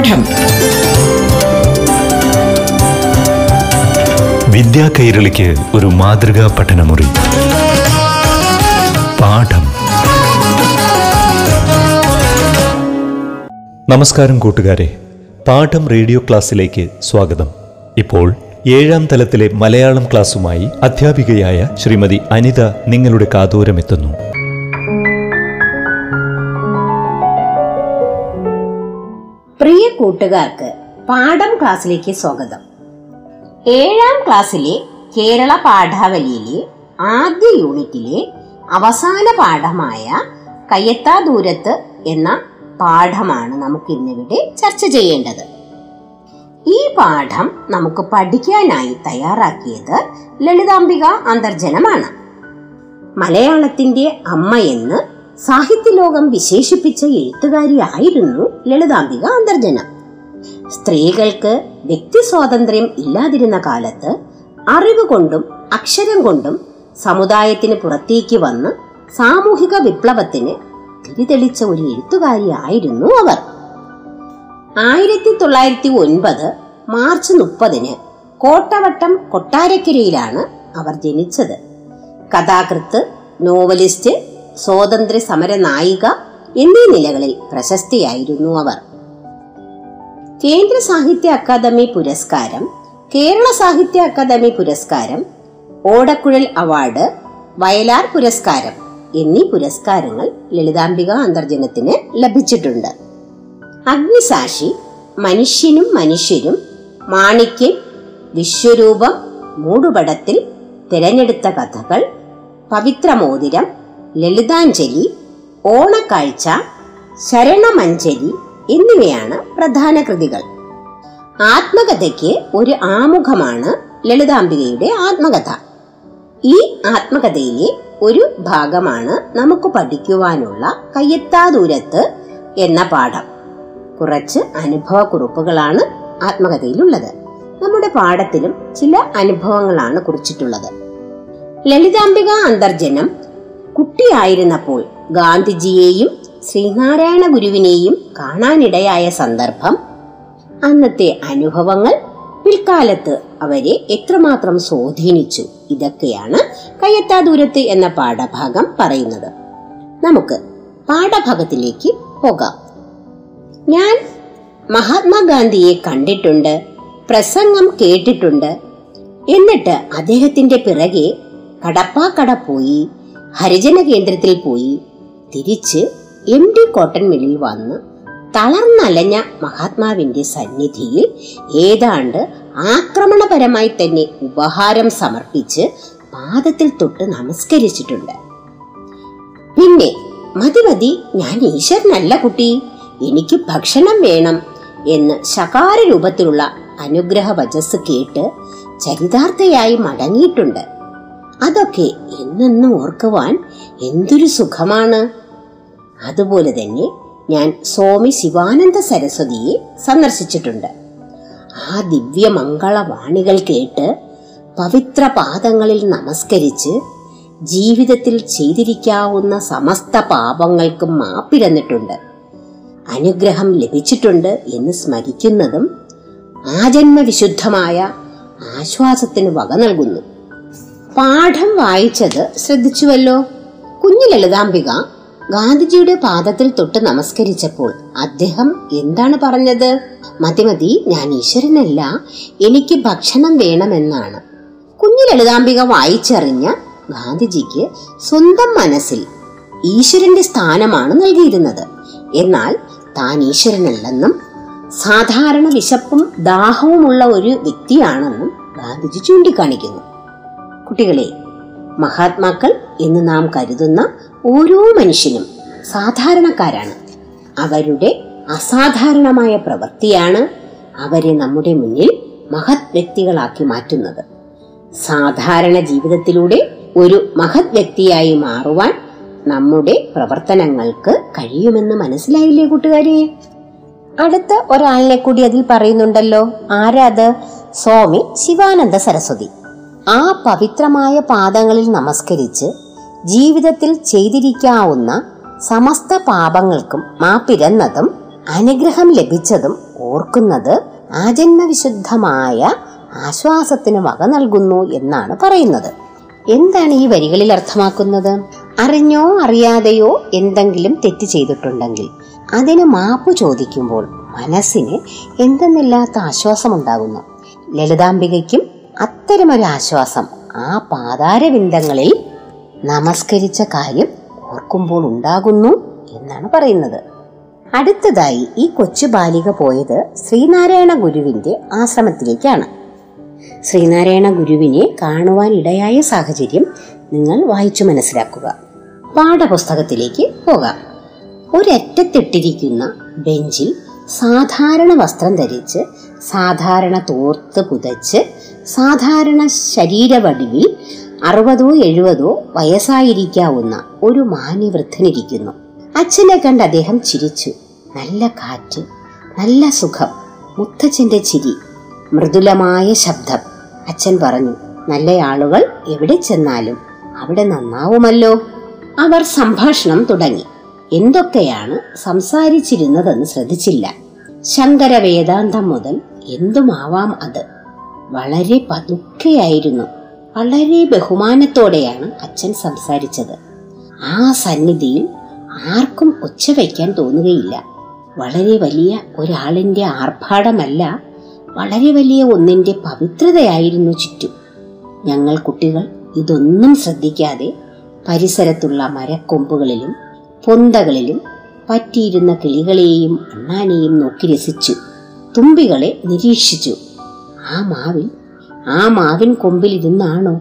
പാഠം. വിദ്യാ കൈരളിക്ക് ഒരു മാതൃകാ പഠനമുറി. പാഠം. നമസ്കാരം കൂട്ടുകാരെ. പാഠം റേഡിയോ ക്ലാസ്സിലേക്ക് സ്വാഗതം. ഇപ്പോൾ ഏഴാം തലത്തിലെ മലയാളം ക്ലാസ്സുമായി അധ്യാപികയായ ശ്രീമതി അനിത നിങ്ങളുടെ കാതോരമെത്തുന്നു. പ്രിയ കൂട്ടുകാർക്ക് പാഠം ക്ലാസ്സിലേക്ക് സ്വാഗതം. ഏഴാം ക്ലാസ്സിലെ കേരള പാഠാവലിയിലെ ആദ്യ യൂണിറ്റിലെ അവസാന പാഠമായ കയ്യത്താ ദൂരത്ത് എന്ന പാഠമാണ് നമുക്ക് ഇന്നിവിടെ ചർച്ച ചെയ്യേണ്ടത്. ഈ പാഠം നമുക്ക് പഠിക്കാനായി തയ്യാറാക്കിയത് ലളിതാംബിക അന്തർജനമാണ്. മലയാളത്തിന്റെ അമ്മയെന്ന് സാഹിത്യലോകം വിശേഷിപ്പിച്ച എഴുത്തുകാരിയായിരുന്നു ലളിതാംബിക അന്തർജനം. സ്ത്രീകൾക്ക് വ്യക്തി സ്വാതന്ത്ര്യം ഇല്ലാതിരുന്ന കാലത്ത് അറിവ് കൊണ്ടും അക്ഷരം കൊണ്ടും സമുദായത്തിന് പുറത്തേക്ക് വന്ന് സാമൂഹിക വിപ്ലവത്തിന് തിരിതെളിച്ച ഒരു എഴുത്തുകാരിയായിരുന്നു അവർ. ആയിരത്തി തൊള്ളായിരത്തി ഒൻപത് മാർച്ച് മുപ്പതിന് കോട്ടവട്ടം കൊട്ടാരക്കരയിലാണ് അവർ ജനിച്ചത്. കഥാകൃത്ത് നോവലിസ്റ്റ് സ്വാതന്ത്ര്യ സമര നായിക എന്നീ നിലകളിൽ പ്രശസ്തിയായിരുന്നു അവർ. കേന്ദ്ര സാഹിത്യ അക്കാദമി പുരസ്കാരം കേരള സാഹിത്യ അക്കാദമി പുരസ്കാരം ഓടക്കുഴൽ അവാർഡ് വയലാർ പുരസ്കാരം എന്നീ പുരസ്കാരങ്ങൾ ലളിതാംബിക അന്തർജനത്തിന് ലഭിച്ചിട്ടുണ്ട്. അഗ്നിസാക്ഷി മനുഷ്യനും മനുഷ്യരും മാണിക്യൻ വിശ്വരൂപം മൂടുപടത്തിൽ തിരഞ്ഞെടുത്ത കഥകൾ പവിത്രമോതിരം ലളിതാഞ്ജലി ഓണക്കാഴ്ച ശരണമഞ്ജലി എന്നിവയാണ് പ്രധാന കൃതികൾ. ആത്മകഥയ്ക്ക് ഒരു ആമുഖമാണ് ലളിതാംബികയുടെ ആത്മകഥ. ഈ ആത്മകഥയിലെ ഒരു ഭാഗമാണ് നമുക്ക് പഠിക്കുവാനുള്ള കയ്യെത്താ ദൂരത്ത് എന്ന പാഠം. കുറച്ച് അനുഭവ കുറിപ്പുകളാണ് ആത്മകഥയിലുള്ളത്. നമ്മുടെ പാഠത്തിലും ചില അനുഭവങ്ങളാണ് കുറിച്ചിട്ടുള്ളത്. ലളിതാംബിക അന്തർജനം കുട്ടിയായിരുന്നപ്പോൾ ഗാന്ധിജിയെയും ശ്രീനാരായണ ഗുരുവിനെയും കാണാനിടയായ സന്ദർഭം അന്നത്തെ അനുഭവങ്ങൾ പിൽക്കാലത്ത് അവരെ എത്രമാത്രം സ്വാധീനിച്ചു ഇതൊക്കെയാണ് കയ്യെത്താ ദൂരത്ത് എന്ന പാഠഭാഗം പറയുന്നത്. നമുക്ക് പാഠഭാഗത്തിലേക്ക് പോകാം. ഞാൻ മഹാത്മാഗാന്ധിയെ കണ്ടിട്ടുണ്ട് പ്രസംഗം കേട്ടിട്ടുണ്ട്. എന്നിട്ട് അദ്ദേഹത്തിന്റെ പിറകെ കടപ്പാക്കട പോയി ഹരിജന കേന്ദ്രത്തിൽ പോയി തിരിച്ച് എം ഡി കോട്ടൺ മില്ലിൽ വന്ന് തളർന്നലഞ്ഞ മഹാത്മാവിന്റെ സന്നിധിയിൽ ഏതാണ്ട് ആക്രമണപരമായി തന്നെ ഉപഹാരം സമർപ്പിച്ച് പാദത്തിൽ തൊട്ട് നമസ്കരിച്ചിട്ടുണ്ട്. പിന്നെ മതി മതി ഞാൻ ഈശ്വരനല്ല കുട്ടി എനിക്ക് ഭക്ഷണം വേണം എന്ന് ശകാര രൂപത്തിലുള്ള അനുഗ്രഹ വചസ് കേട്ട് ചരിതാർത്ഥയായി മടങ്ങിയിട്ടുണ്ട്. അതൊക്കെ എന്നെന്നും ഓർക്കുവാൻ എന്തൊരു സുഖമാണ്. അതുപോലെ തന്നെ ഞാൻ സ്വാമി ശിവാനന്ദ സരസ്വതിയെ സന്ദർശിച്ചിട്ടുണ്ട്. ആ ദിവ്യ മംഗളവാണികൾ കേട്ട് പവിത്ര പാദങ്ങളിൽ നമസ്കരിച്ച് ജീവിതത്തിൽ ചെയ്തിരിക്കാവുന്ന സമസ്ത പാപങ്ങൾക്കും മാപ്പിരന്നിട്ടുണ്ട് അനുഗ്രഹം ലഭിച്ചിട്ടുണ്ട് എന്ന് സ്മരിക്കുന്നതും ആജന്മവിശുദ്ധമായ ആശ്വാസത്തിന് വക നൽകുന്നു. പാഠം വായിച്ചത് ശ്രദ്ധിച്ചുവല്ലോ. കുഞ്ഞു ലളിതാംബിക ഗാന്ധിജിയുടെ പാദത്തിൽ തൊട്ട് നമസ്കരിച്ചപ്പോൾ അദ്ദേഹം എന്താണ് പറഞ്ഞത്? മതിമതി മതി ഞാൻ ഈശ്വരനല്ല എനിക്ക് ഭക്ഷണം വേണമെന്നാണ്. കുഞ്ഞു ലളിതാംബിക വായിച്ചറിഞ്ഞ ഗാന്ധിജിക്ക് സ്വന്തം മനസ്സിൽ ഈശ്വരന്റെ സ്ഥാനമാണ് നൽകിയിരുന്നത്. എന്നാൽ താൻ ഈശ്വരനല്ലെന്നും സാധാരണ വിശപ്പും ദാഹവുമുള്ള ഒരു വ്യക്തിയാണെന്നും ഗാന്ധിജി ചൂണ്ടിക്കാണിക്കുന്നു. കുട്ടികളെ മഹാത്മാക്കൾ എന്ന് നാം കരുതുന്ന ഓരോ മനുഷ്യനും സാധാരണക്കാരാണ്. അവരുടെ അസാധാരണമായ പ്രവൃത്തിയാണ് അവരെ നമ്മുടെ മുന്നിൽ മഹത് വ്യക്തികളാക്കി മാറ്റുന്നത്. സാധാരണ ജീവിതത്തിലൂടെ ഒരു മഹത് വ്യക്തിയായി മാറുവാൻ നമ്മുടെ പ്രവർത്തനങ്ങൾക്ക് കഴിയുമെന്ന് മനസ്സിലായില്ലേ കൂട്ടുകാരെ? അടുത്ത ഒരാളിനെ കൂടി അതിൽ പറയുന്നുണ്ടല്ലോ. ആരാത്? സ്വാമി ശിവാനന്ദ സരസ്വതി. ആ പവിത്രമായ പാദങ്ങളിൽ നമസ്കരിച്ച് ജീവിതത്തിൽ ചെയ്തിരിക്കാവുന്ന സമസ്ത പാപങ്ങൾക്കും മാപ്പിരന്നതും അനുഗ്രഹം ലഭിച്ചതും ഓർക്കുന്നത് ആജന്മവിശുദ്ധമായ ആശ്വാസത്തിന് വക നൽകുന്നു എന്നാണ് പറയുന്നത്. എന്താണ് ഈ വരികളിൽ അർത്ഥമാക്കുന്നത്? അറിഞ്ഞോ അറിയാതെയോ എന്തെങ്കിലും തെറ്റ് ചെയ്തിട്ടുണ്ടെങ്കിൽ അതിന് മാപ്പ് ചോദിക്കുമ്പോൾ മനസ്സിന് എന്തെന്നില്ലാത്ത ആശ്വാസമുണ്ടാകുന്നു. ലളിതാംബികയ്ക്കും അത്തരമൊരു ആശ്വാസം ആ പാതാരവിന്ദങ്ങളിൽ നമസ്കരിച്ച കാര്യം ഓർക്കുമ്പോൾ ഉണ്ടാകുന്നു എന്നാണ് പറയുന്നത്. അടുത്തതായി ഈ കൊച്ചു ബാലിക പോയത് ശ്രീനാരായണ ഗുരുവിന്റെ ആശ്രമത്തിലേക്കാണ്. ശ്രീനാരായണ ഗുരുവിനെ കാണുവാൻ ഇടയായ സാഹചര്യം നിങ്ങൾ വായിച്ചു മനസ്സിലാക്കുക. പാഠപുസ്തകത്തിലേക്ക് പോകാം. ഒരറ്റത്തിട്ടിരിക്കുന്ന ബെഞ്ചിൽ സാധാരണ വസ്ത്രം ധരിച്ച് സാധാരണ തോർത്ത് പുതച്ച് സാധാരണ ശരീരവടിവിൽ അറുപതോ എഴുപതോ വയസ്സായിരിക്കാവുന്ന ഒരു മാന്യവൃദ്ധനിരിക്കുന്നു. അച്ഛനെ കണ്ട് അദ്ദേഹം ചിരിച്ചു. നല്ല കാറ്റ് നല്ല സുഖം. മുത്തച്ഛന്റെ ചിരി മൃദുലമായ ശബ്ദം. അച്ഛൻ പറഞ്ഞു നല്ല ആളുകൾ എവിടെ ചെന്നാലും അവിടെ നന്നാവുമല്ലോ. അവർ സംഭാഷണം തുടങ്ങി. എന്തൊക്കെയാണ് സംസാരിച്ചിരുന്നതെന്ന് ശ്രദ്ധിച്ചില്ല. ശങ്കര വേദാന്തം മുതൽ എന്തുമാവാം അത്. വളരെ പതുക്കെയായിരുന്നു. വളരെ ബഹുമാനത്തോടെയാണ് അച്ഛൻ സംസാരിച്ചത്. ആ സന്നിധിയിൽ ആർക്കും ഒച്ച വയ്ക്കാൻ തോന്നുകയില്ല. വളരെ വലിയ ഒരാളിന്റെ ആർഭാടമല്ല വളരെ വലിയ ഒന്നിന്റെ പവിത്രതയായിരുന്നു ചുറ്റും. ഞങ്ങൾ കുട്ടികൾ ഇതൊന്നും ശ്രദ്ധിക്കാതെ പരിസരത്തുള്ള മരക്കൊമ്പുകളിലും പൊന്തകളിലും പറ്റിയിരുന്ന കിളികളെയും അണ്ണാനെയും നോക്കി രസിച്ചു. തുമ്പികളെ നിരീക്ഷിച്ചു. ആ മാവിൽ ആ മാവിൻ കൊമ്പിൽ ഇരുന്നാണോ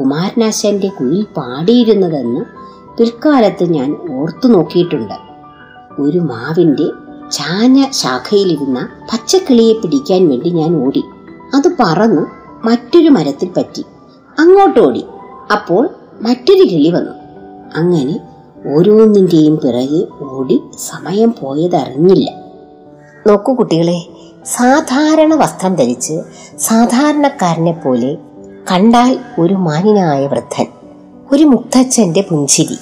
കുമാരനാശാന്റെ കുയിൽ പാടിയിരുന്നതെന്ന് പിൽക്കാലത്ത് ഞാൻ ഓർത്തു നോക്കിയിട്ടുണ്ട്. ഒരു മാവിന്റെ ചാഞ്ഞ ശാഖയിലിരുന്ന പച്ചക്കിളിയെ പിടിക്കാൻ വേണ്ടി ഞാൻ ഓടി. അത് പറന്ന് മറ്റൊരു മരത്തിൽ പറ്റി. അങ്ങോട്ടോടി അപ്പോൾ മറ്റൊരു കിളി വന്നു. അങ്ങനെ ഓരോന്നിന്റെയും പിറകെ ഓടി സമയം പോയതറിഞ്ഞില്ല. നോക്കൂ കുട്ടികളെ സാധാരണ വസ്ത്രം ധരിച്ച് സാധാരണക്കാരനെ പോലെ കണ്ടാൽ ഒരു മാന്യനായ വൃദ്ധൻ ഒരു മുക്തച്ഛന്റെ പുഞ്ചിരി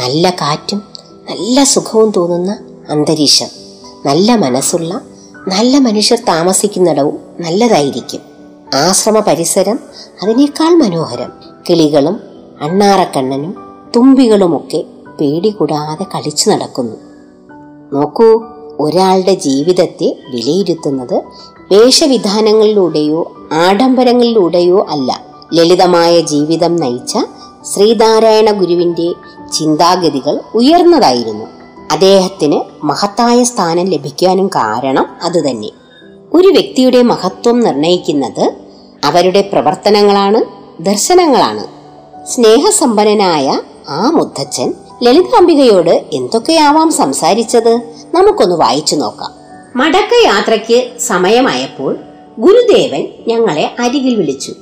നല്ല കാറ്റും നല്ല സുഖവും തോന്നുന്ന അന്തരീക്ഷം നല്ല മനസ്സുള്ള നല്ല മനുഷ്യർ താമസിക്കുന്നിടവും നല്ലതായിരിക്കും. ആശ്രമ പരിസരം അതിനേക്കാൾ മനോഹരം. കിളികളും അണ്ണാറക്കണ്ണനും തുമ്പികളുമൊക്കെ പേടികൂടാതെ കളിച്ചു നടക്കുന്നു. നോക്കൂ ഒരാളുടെ ജീവിതത്തെ വിലയിരുത്തുന്നത് വേഷവിധാനങ്ങളിലൂടെയോ ആഡംബരങ്ങളിലൂടെയോ അല്ല. ലളിതമായ ജീവിതം നയിച്ച ശ്രീനാരായണ ഗുരുവിന്റെ ചിന്താഗതികൾ ഉയർന്നതായിരുന്നു. അദ്ദേഹത്തിന് മഹത്തായ സ്ഥാനം ലഭിക്കാനും കാരണം അതുതന്നെ. ഒരു വ്യക്തിയുടെ മഹത്വം നിർണയിക്കുന്നത് അവരുടെ പ്രവർത്തനങ്ങളാണ് ദർശനങ്ങളാണ്. സ്നേഹസമ്പന്നനായ ആ മുത്തച്ഛൻ ലളിതാംബികയോട് എന്തൊക്കെയാവാം സംസാരിച്ചത്? നമുക്കൊന്ന് വായിച്ചു നോക്കാം. മടക്കയാത്രയ്ക്ക് സമയമായപ്പോൾ ഗുരുദേവൻ ഞങ്ങളെ അരികിൽ വിളിച്ചു.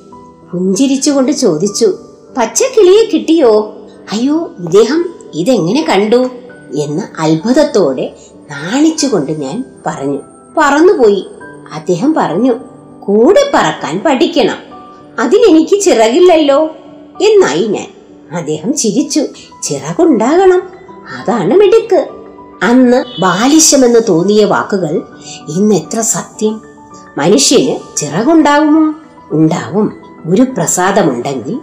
പുഞ്ചിരിച്ചുകൊണ്ട് ചോദിച്ചു പച്ചക്കിളിയെ കിട്ടിയോ? അയ്യോ ഇദ്ദേഹം ഇതെങ്ങനെ കണ്ടു? എന്ന് അത്ഭുതത്തോടെ നാണിച്ചുകൊണ്ട് ഞാൻ പറഞ്ഞു. പറന്നുപോയി. അദ്ദേഹം പറഞ്ഞു കൂടെ പറക്കാൻ പഠിക്കണം. അതിനെനിക്ക് ചിറകില്ലല്ലോ എന്നായി ഞാൻ. അദ്ദേഹം ചിരിച്ചു. ചിറകുണ്ടാകണം. അതാണ് മിടുക്ക്. അന്ന് ബാലിശമെന്ന് തോന്നിയ വാക്കുകൾ ഇന്ന് എത്ര സത്യം. മനുഷ്യന് ചിറകുണ്ടാകുമോ ഉണ്ടാവും. ഒരു ഗുരുപ്രസാദമുണ്ടെങ്കിൽ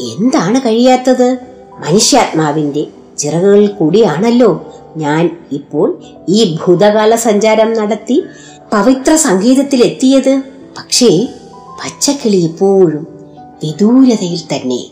എന്താണ് കഴിയാത്തത്? മനുഷ്യാത്മാവിന്റെ ചിറകുകളിൽ കൂടിയാണല്ലോ. ഞാൻ ഇപ്പോൾ ഈ ഭൂതകാല സഞ്ചാരം നടത്തി പവിത്ര സംഗീതത്തിലെത്തിയത് പക്ഷേ പച്ചക്കിളി ഇപ്പോഴും വിദൂരതയിൽ തന്നെ.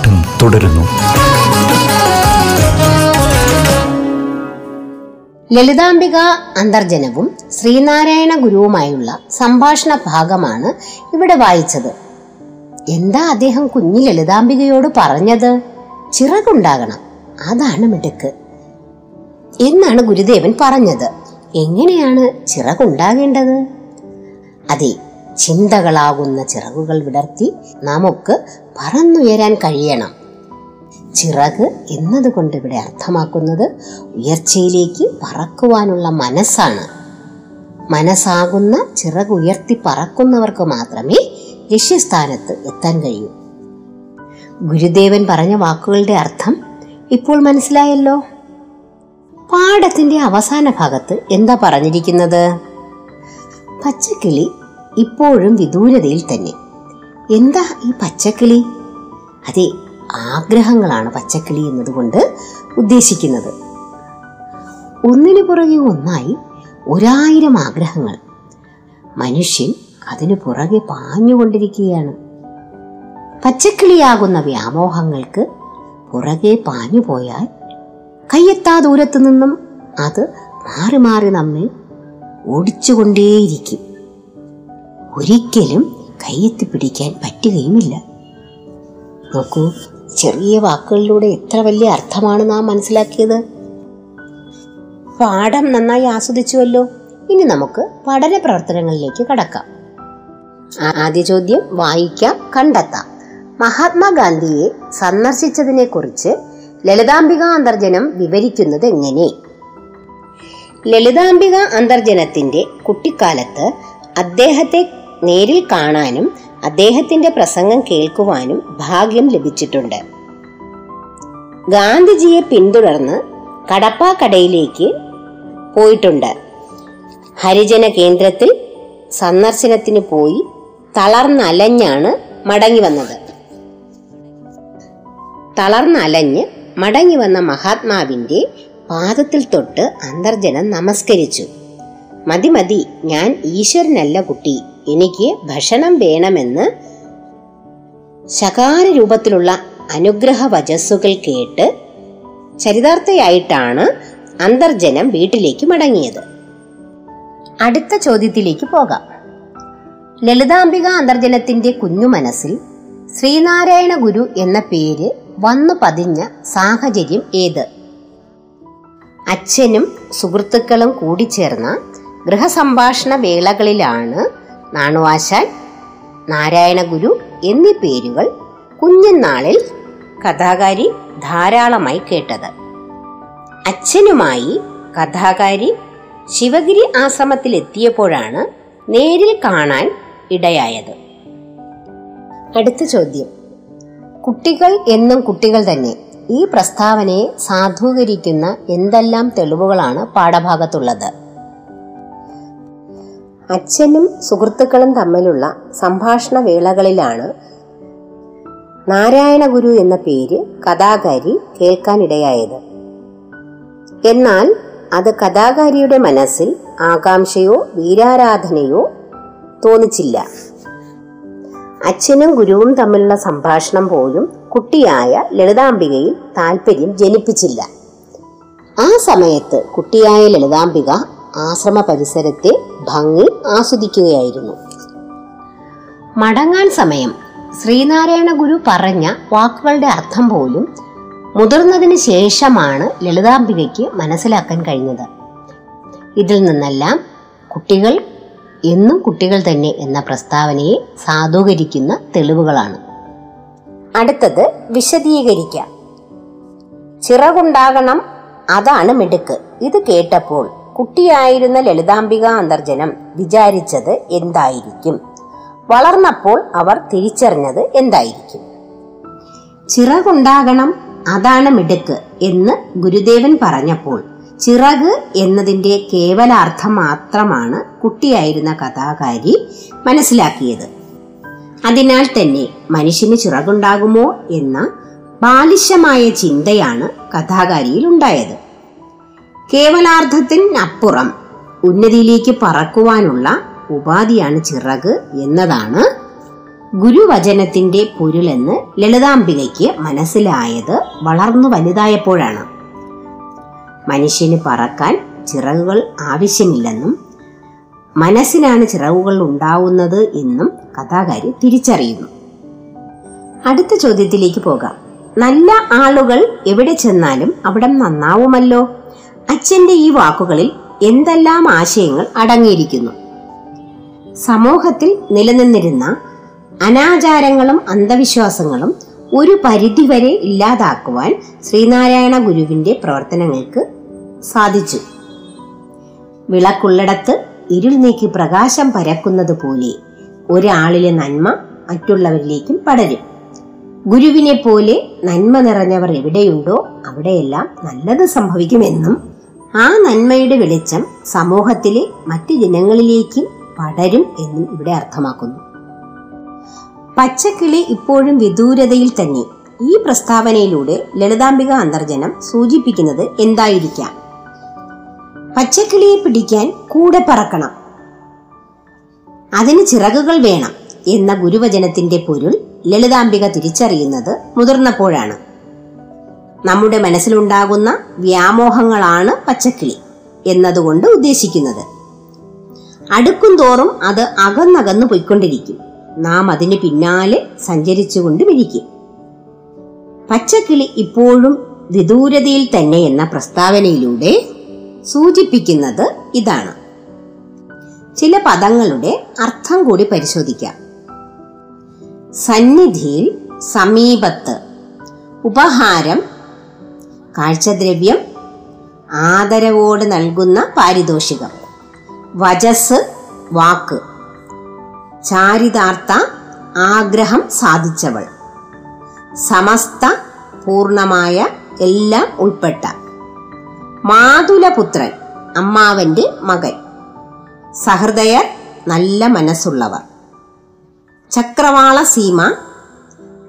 പാഠം തുടരുന്നു. ലളിതാംബിക അന്തർജനവും ശ്രീനാരായണ ഗുരുവുമായുള്ള സംഭാഷണ ഭാഗമാണ് ഇവിടെ വായിച്ചത്. എന്താ അദ്ദേഹം കുഞ്ഞു ലളിതാംബികയോട് പറഞ്ഞത്? ചിറകുണ്ടാകണം. അതാണ് മിടുക്ക്. എന്നാണ് ഗുരുദേവൻ പറഞ്ഞത്. എങ്ങനെയാണ് ചിറകുണ്ടാകേണ്ടത്? അതെ ചിന്തകളാകുന്ന ചിറകുകൾ വിടർത്തി നമുക്ക് പറന്നുയരാൻ കഴിയണം. ചിറക് എന്നതുകൊണ്ട് ഇവിടെ അർത്ഥമാക്കുന്നത് ഉയർച്ചയിലേക്ക് പറക്കുവാനുള്ള മനസ്സാണ്. മനസ്സാകുന്ന ചിറക് ഉയർത്തി പറക്കുന്നവർക്ക് മാത്രമേ ലക്ഷ്യസ്ഥാനത്ത് എത്താൻ കഴിയൂ. ഗുരുദേവൻ പറഞ്ഞ വാക്കുകളുടെ അർത്ഥം ഇപ്പോൾ മനസ്സിലായല്ലോ? പാഠത്തിന്റെ അവസാന ഭാഗത്ത് എന്താ പറഞ്ഞിരിക്കുന്നത്? പച്ചക്കിളി ഇപ്പോഴും വിദൂരതയിൽ തന്നെ. എന്താ ഈ പച്ചക്കിളി? അതെ ആഗ്രഹങ്ങളാണ് പച്ചക്കിളി എന്നതുകൊണ്ട് ഉദ്ദേശിക്കുന്നത്. ഒന്നിനു പുറകെ ഒന്നായി ഒരായിരം ആഗ്രഹങ്ങൾ. മനുഷ്യൻ അതിനു പുറകെ പാഞ്ഞുകൊണ്ടിരിക്കുകയാണ്. പച്ചക്കിളിയാകുന്ന വ്യാമോഹങ്ങൾക്ക് പുറകെ പാഞ്ഞു പോയാൽ കയ്യെത്താ ദൂരത്തു നിന്നും അത് മാറി മാറി നമ്മെ ഓടിച്ചുകൊണ്ടേയിരിക്കും. ഒരിക്കലും കയ്യെത്തി പിടിക്കാൻ പറ്റുകയുമില്ല. നോക്കൂ ചെറിയ വാക്കുകളിലൂടെ എത്ര വലിയ അർത്ഥമാണ് നാം മനസ്സിലാക്കിയത്. പാഠം നന്നായി ആസ്വദിച്ചുവല്ലോ. ഇനി നമുക്ക് പഠന പ്രവർത്തനങ്ങളിലേക്ക് കടക്കാം. ആദ്യ ചോദ്യം വായിക്കാം കണ്ടെത്താം. മഹാത്മാഗാന്ധിയെ സന്ദർശിച്ചതിനെ കുറിച്ച് ലളിതാംബിക അന്തർജനം വിവരിക്കുന്നത് എങ്ങനെ? ലളിതാംബിക അന്തർജനത്തിന്റെ കുട്ടിക്കാലത്ത് അദ്ദേഹത്തെ നേരിൽ കാണാനും അദ്ദേഹത്തിന്റെ പ്രസംഗം കേൾക്കുവാനും ഭാഗ്യം ലഭിച്ചിട്ടുണ്ട്. ഗാന്ധിജിയെ പിന്തുടർന്ന് കടപ്പാക്കടയിലേക്ക് പോയിട്ടുണ്ട്. ഹരിജന കേന്ദ്രത്തിൽ സന്ദർശനത്തിന് പോയി തളർന്നലഞ്ഞാണ് മടങ്ങി വന്നത്. തളർന്നലഞ്ഞ് മടങ്ങി വന്ന മഹാത്മാവിന്റെ പാദത്തിൽ തൊട്ട് അന്തർജനം നമസ്കരിച്ചു. മതി മതി ഞാൻ ഈശ്വരനല്ല കുട്ടി. എനിക്ക് ഭക്ഷണം വേണമെന്ന് ശകാര രൂപത്തിലുള്ള അനുഗ്രഹ വചസ്സുകൾ കേട്ട് ചരിതാർത്ഥയായിട്ടാണ് അന്തർജനം വീട്ടിലേക്ക് മടങ്ങിയത്. അടുത്ത ചോദ്യത്തിലേക്ക് പോകാം. ലളിതാംബിക അന്തർജനത്തിന്റെ കുഞ്ഞു മനസ്സിൽ ശ്രീനാരായണ ഗുരു എന്ന പേര് വന്നു പതിഞ്ഞ സാഹചര്യം ഏത്? അച്ഛനും സുഹൃത്തുക്കളും കൂടിച്ചേർന്ന ഗൃഹസംഭാഷണ വേളകളിലാണ് നാണുവാശാൻ നാരായണ ഗുരു എന്നീ പേരുകൾ കുഞ്ഞുനാളിൽ കഥാകാരി ധാരാളമായി കേട്ടത്. അച്ഛനുമായി കഥാകാരി ശിവഗിരി ആശ്രമത്തിലെത്തിയപ്പോഴാണ് നേരിൽ കാണാൻ ഇടയായത്. അടുത്ത ചോദ്യം. കുട്ടികൾ എന്നും കുട്ടികൾ തന്നെ ഈ പ്രസ്താവനയെ സാധൂകരിക്കുന്ന എന്തെല്ലാം തെളിവുകളാണ് പാഠഭാഗത്തുള്ളത്? അച്ഛനും സുഹൃത്തുക്കളും തമ്മിലുള്ള സംഭാഷണ വേളകളിലാണ് നാരായണ ഗുരു എന്ന പേര് കഥാകാരി കേൾക്കാനിടയായത്. എന്നാൽ അത് കഥാകാരിയുടെ മനസ്സിൽ ആകാംക്ഷയോ വീരാരാധനയോ തോന്നിച്ചില്ല. അച്ഛനും ഗുരുവും തമ്മിലുള്ള സംഭാഷണം പോലും കുട്ടിയായ ലളിതാംബികയിൽ താല്പര്യം ജനിപ്പിച്ചില്ല. ആ സമയത്ത് കുട്ടിയായ ലളിതാംബിക ആശ്രമ പരിസരത്തെ ഭംഗി ആസ്വദിക്കുകയായിരുന്നു. മടങ്ങാൻ സമയം. ശ്രീനാരായണ ഗുരു പറഞ്ഞ വാക്കുകളുടെ അർത്ഥം പോലും മുതിർന്നതിന് ശേഷമാണ് ലളിതാംബികയ്ക്ക് മനസ്സിലാക്കാൻ കഴിഞ്ഞത്. ഇതിൽ നിന്നെല്ലാം കുട്ടികൾ എന്നും കുട്ടികൾ തന്നെ എന്ന പ്രസ്താവനയെ സാധൂകരിക്കുന്ന തെളിവുകളാണ്. അടുത്തത് വിശദീകരിക്കാം. ചിറകുണ്ടാകണം അതാണ് മിടുക്ക്. ഇത് കേട്ടപ്പോൾ കുട്ടിയായിരുന്ന ലളിതാംബിക അന്തർജനം വിചാരിച്ചത് എന്തായിരിക്കും? വളർന്നപ്പോൾ അവർ തിരിച്ചറിഞ്ഞത് എന്തായിരിക്കും? ചിറകുണ്ടാകണം അതാണ് മിടുക്ക് എന്ന് ഗുരുദേവൻ പറഞ്ഞപ്പോൾ ചിറക് എന്നതിന്റെ കേവലാർത്ഥം മാത്രമാണ് കുട്ടിയായിരുന്ന കഥാകാരി മനസ്സിലാക്കിയത്. അതിനാൽ തന്നെ മനുഷ്യന് ചിറകുണ്ടാകുമോ എന്ന ബാലിശമായ ചിന്തയാണ് കഥാകാരിയിൽ ഉണ്ടായത്. കേവലാർത്ഥത്തിനപ്പുറം ഉന്നതിയിലേക്ക് പറക്കുവാനുള്ള ഉപാധിയാണ് ചിറക് എന്നതാണ് ഗുരുവചനത്തിന്റെ പൊരുളെന്ന് ലളിതാംബികയ്ക്ക് മനസ്സിലായത് വളർന്നു വലുതായപ്പോഴാണ്. മനുഷ്യന് പറക്കാൻ ചിറകുകൾ ആവശ്യമില്ലെന്നും മനസ്സിനാണ് ചിറകുകൾ ഉണ്ടാവുന്നത് എന്നും കഥാകാരി തിരിച്ചറിയുന്നു. അടുത്ത ചോദ്യത്തിലേക്ക് പോകാം. നല്ല ആളുകൾ എവിടെ ചെന്നാലും അവിടെ നന്നാവുമല്ലോ? അച്ഛന്റെ ഈ വാക്കുകളിൽ എന്തെല്ലാം ആശയങ്ങൾ അടങ്ങിയിരിക്കുന്നു? സമൂഹത്തിൽ നിലനിന്നിരുന്ന അനാചാരങ്ങളും അന്ധവിശ്വാസങ്ങളും ഒരു പരിധിവരെ ഇല്ലാതാക്കുവാൻ ശ്രീനാരായണ ഗുരുവിന്റെ പ്രവർത്തനങ്ങൾക്ക് സാധിച്ചു. വിളക്കുള്ളിടത്ത് ഇരുൾ നീക്കി പ്രകാശം പരക്കുന്നത് പോലെ ഒരാളിലെ നന്മ മറ്റുള്ളവരിലേക്കും പടരും. ഗുരുവിനെ പോലെ നന്മ നിറഞ്ഞവർ എവിടെയുണ്ടോ അവിടെയെല്ലാം നല്ലത് സംഭവിക്കുമെന്നും ആ നന്മയുടെ വെളിച്ചം സമൂഹത്തിലെ മറ്റു ജനങ്ങളിലേക്കും പടരും എന്നും ഇവിടെ അർത്ഥമാക്കുന്നു. പച്ചക്കിളി ഇപ്പോഴും വിദൂരതയിൽ തന്നെ. ഈ പ്രസ്താവനയിലൂടെ ലളിതാംബിക അന്തർജനം സൂചിപ്പിക്കുന്നത് എന്തായിരിക്കാം? പച്ചക്കിളിയെ പിടിക്കാൻ കൂടെ പറക്കണം. അതിന് ചിറകുകൾ വേണം എന്ന ഗുരുവചനത്തിന്റെ പൊരുൾ ലളിതാംബിക തിരിച്ചറിയുന്നത് മുതിർന്നപ്പോഴാണ്. നമ്മുടെ മനസ്സിലുണ്ടാകുന്ന വ്യാമോഹങ്ങളാണ് പച്ചക്കിളി എന്നതുകൊണ്ട് ഉദ്ദേശിക്കുന്നത്. അടുക്കും തോറും അത് അകന്നകന്നു പോയിക്കൊണ്ടിരിക്കും. നാം അതിന് പിന്നാലെ സഞ്ചരിച്ചുകൊണ്ട് വിരിക്കും പച്ചക്കിളി ഇപ്പോഴും വിദൂരതയിൽ തന്നെ എന്ന പ്രസ്താവനയിലൂടെ സൂചിപ്പിക്കുന്നത് ഇതാണ്. ചില പദങ്ങളുടെ അർത്ഥം കൂടി പരിശോധിക്കാം. സന്നിധിയിൽ സമീപത്ത് ഉപഹാരം കാഴ്ചദ്രവ്യം ആദരവോട് നൽകുന്ന പാരിതോഷികം. വജസ് വാക്ക്. ചാരിതാർത്ഥ ആഗ്രഹം സാധിച്ചവൾ. സമസ്ത പൂർണമായ എല്ലാം ഉൾപ്പെട്ട. മാതുലപുത്രൻ അമ്മാവന്റെ മകൻ. സഹൃദയർ നല്ല മനസ്സുള്ളവർ. ചക്രവാള സീമ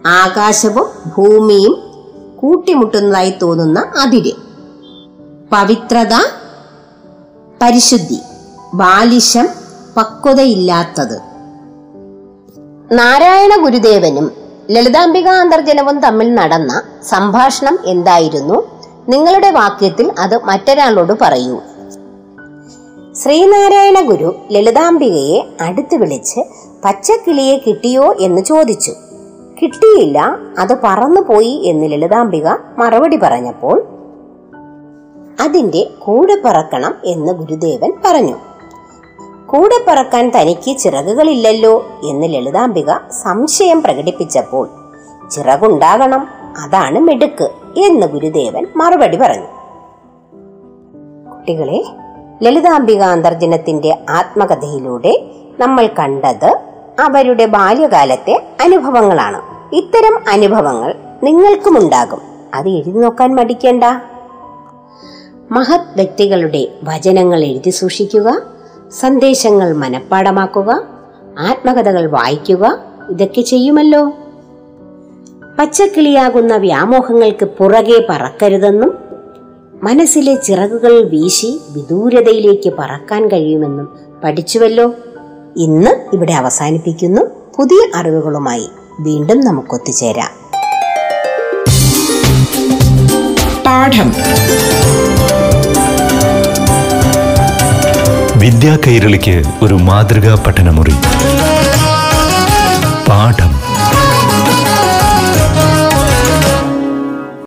ആകാശവും ഭൂമിയും കൂട്ടിമുട്ടുന്നതായി തോന്നുന്ന അതിര്. പവിത്രത പരിശുദ്ധി ബാലിശം പക്വതയില്ലാത്തത്. നാരായണ ഗുരുദേവനും ലളിതാംബിക അന്തർജനവും തമ്മിൽ നടന്ന സംഭാഷണം എന്തായിരുന്നു? നിങ്ങളുടെ വാക്യത്തിൽ അത് മറ്റൊരാളോട് പറയൂ. ശ്രീനാരായണ ഗുരു ലളിതാംബികയെ അടുത്ത് വിളിച്ച് പച്ചക്കിളിയെ കിട്ടിയോ എന്ന് ചോദിച്ചു. കിട്ടിയില്ല അത് പറന്നുപോയി എന്ന് ലളിതാംബിക മറുപടി പറഞ്ഞപ്പോൾ അതിന്റെ കൂടെ പറക്കണം എന്ന് ഗുരുദേവൻ പറഞ്ഞു. കൂടെ പറക്കാൻ തനിക്ക് ചിറകുകളില്ലല്ലോ എന്ന് ലളിതാംബിക സംശയം പ്രകടിപ്പിച്ചപ്പോൾ ചിറകുണ്ടാകണം അതാണ് മെടുക്ക് എന്ന് ഗുരുദേവൻ മറുപടി പറഞ്ഞു. കുട്ടികളെ ലളിതാംബിക അന്തർജനത്തിന്റെ ആത്മകഥയിലൂടെ നമ്മൾ കണ്ടത് അവരുടെ ബാല്യകാലത്തെ അനുഭവങ്ങളാണ്. ഇത്തരം അനുഭവങ്ങൾ നിങ്ങൾക്കും ഉണ്ടാകും അത് എഴുതി നോക്കാൻ മടിക്കേണ്ട. മഹത് വ്യക്തികളുടെ വചനങ്ങൾ എഴുതി സൂക്ഷിക്കുക. സന്ദേശങ്ങൾ മനഃപ്പാടമാക്കുക. ആത്മകഥകൾ വായിക്കുക. ഇതൊക്കെ ചെയ്യുമല്ലോ. പച്ചക്കിളിയാകുന്ന വ്യാമോഹങ്ങൾക്ക് പുറകെ പറക്കരുതെന്നും മനസ്സിലെ ചിറകുകൾ വീശി വിദൂരതയിലേക്ക് പറക്കാൻ കഴിയുമെന്നും പഠിച്ചുവല്ലോ. ഇന്ന് ഇവിടെ അവസാനിപ്പിക്കുന്നു. പുതിയ അറിവുകളുമായി വീണ്ടും നമുക്കൊത്തുചേരാം. പാഠം. വിദ്യാ കൈരളിക്ക് ഒരു മാതൃകാ പഠനമുറി. പാഠം.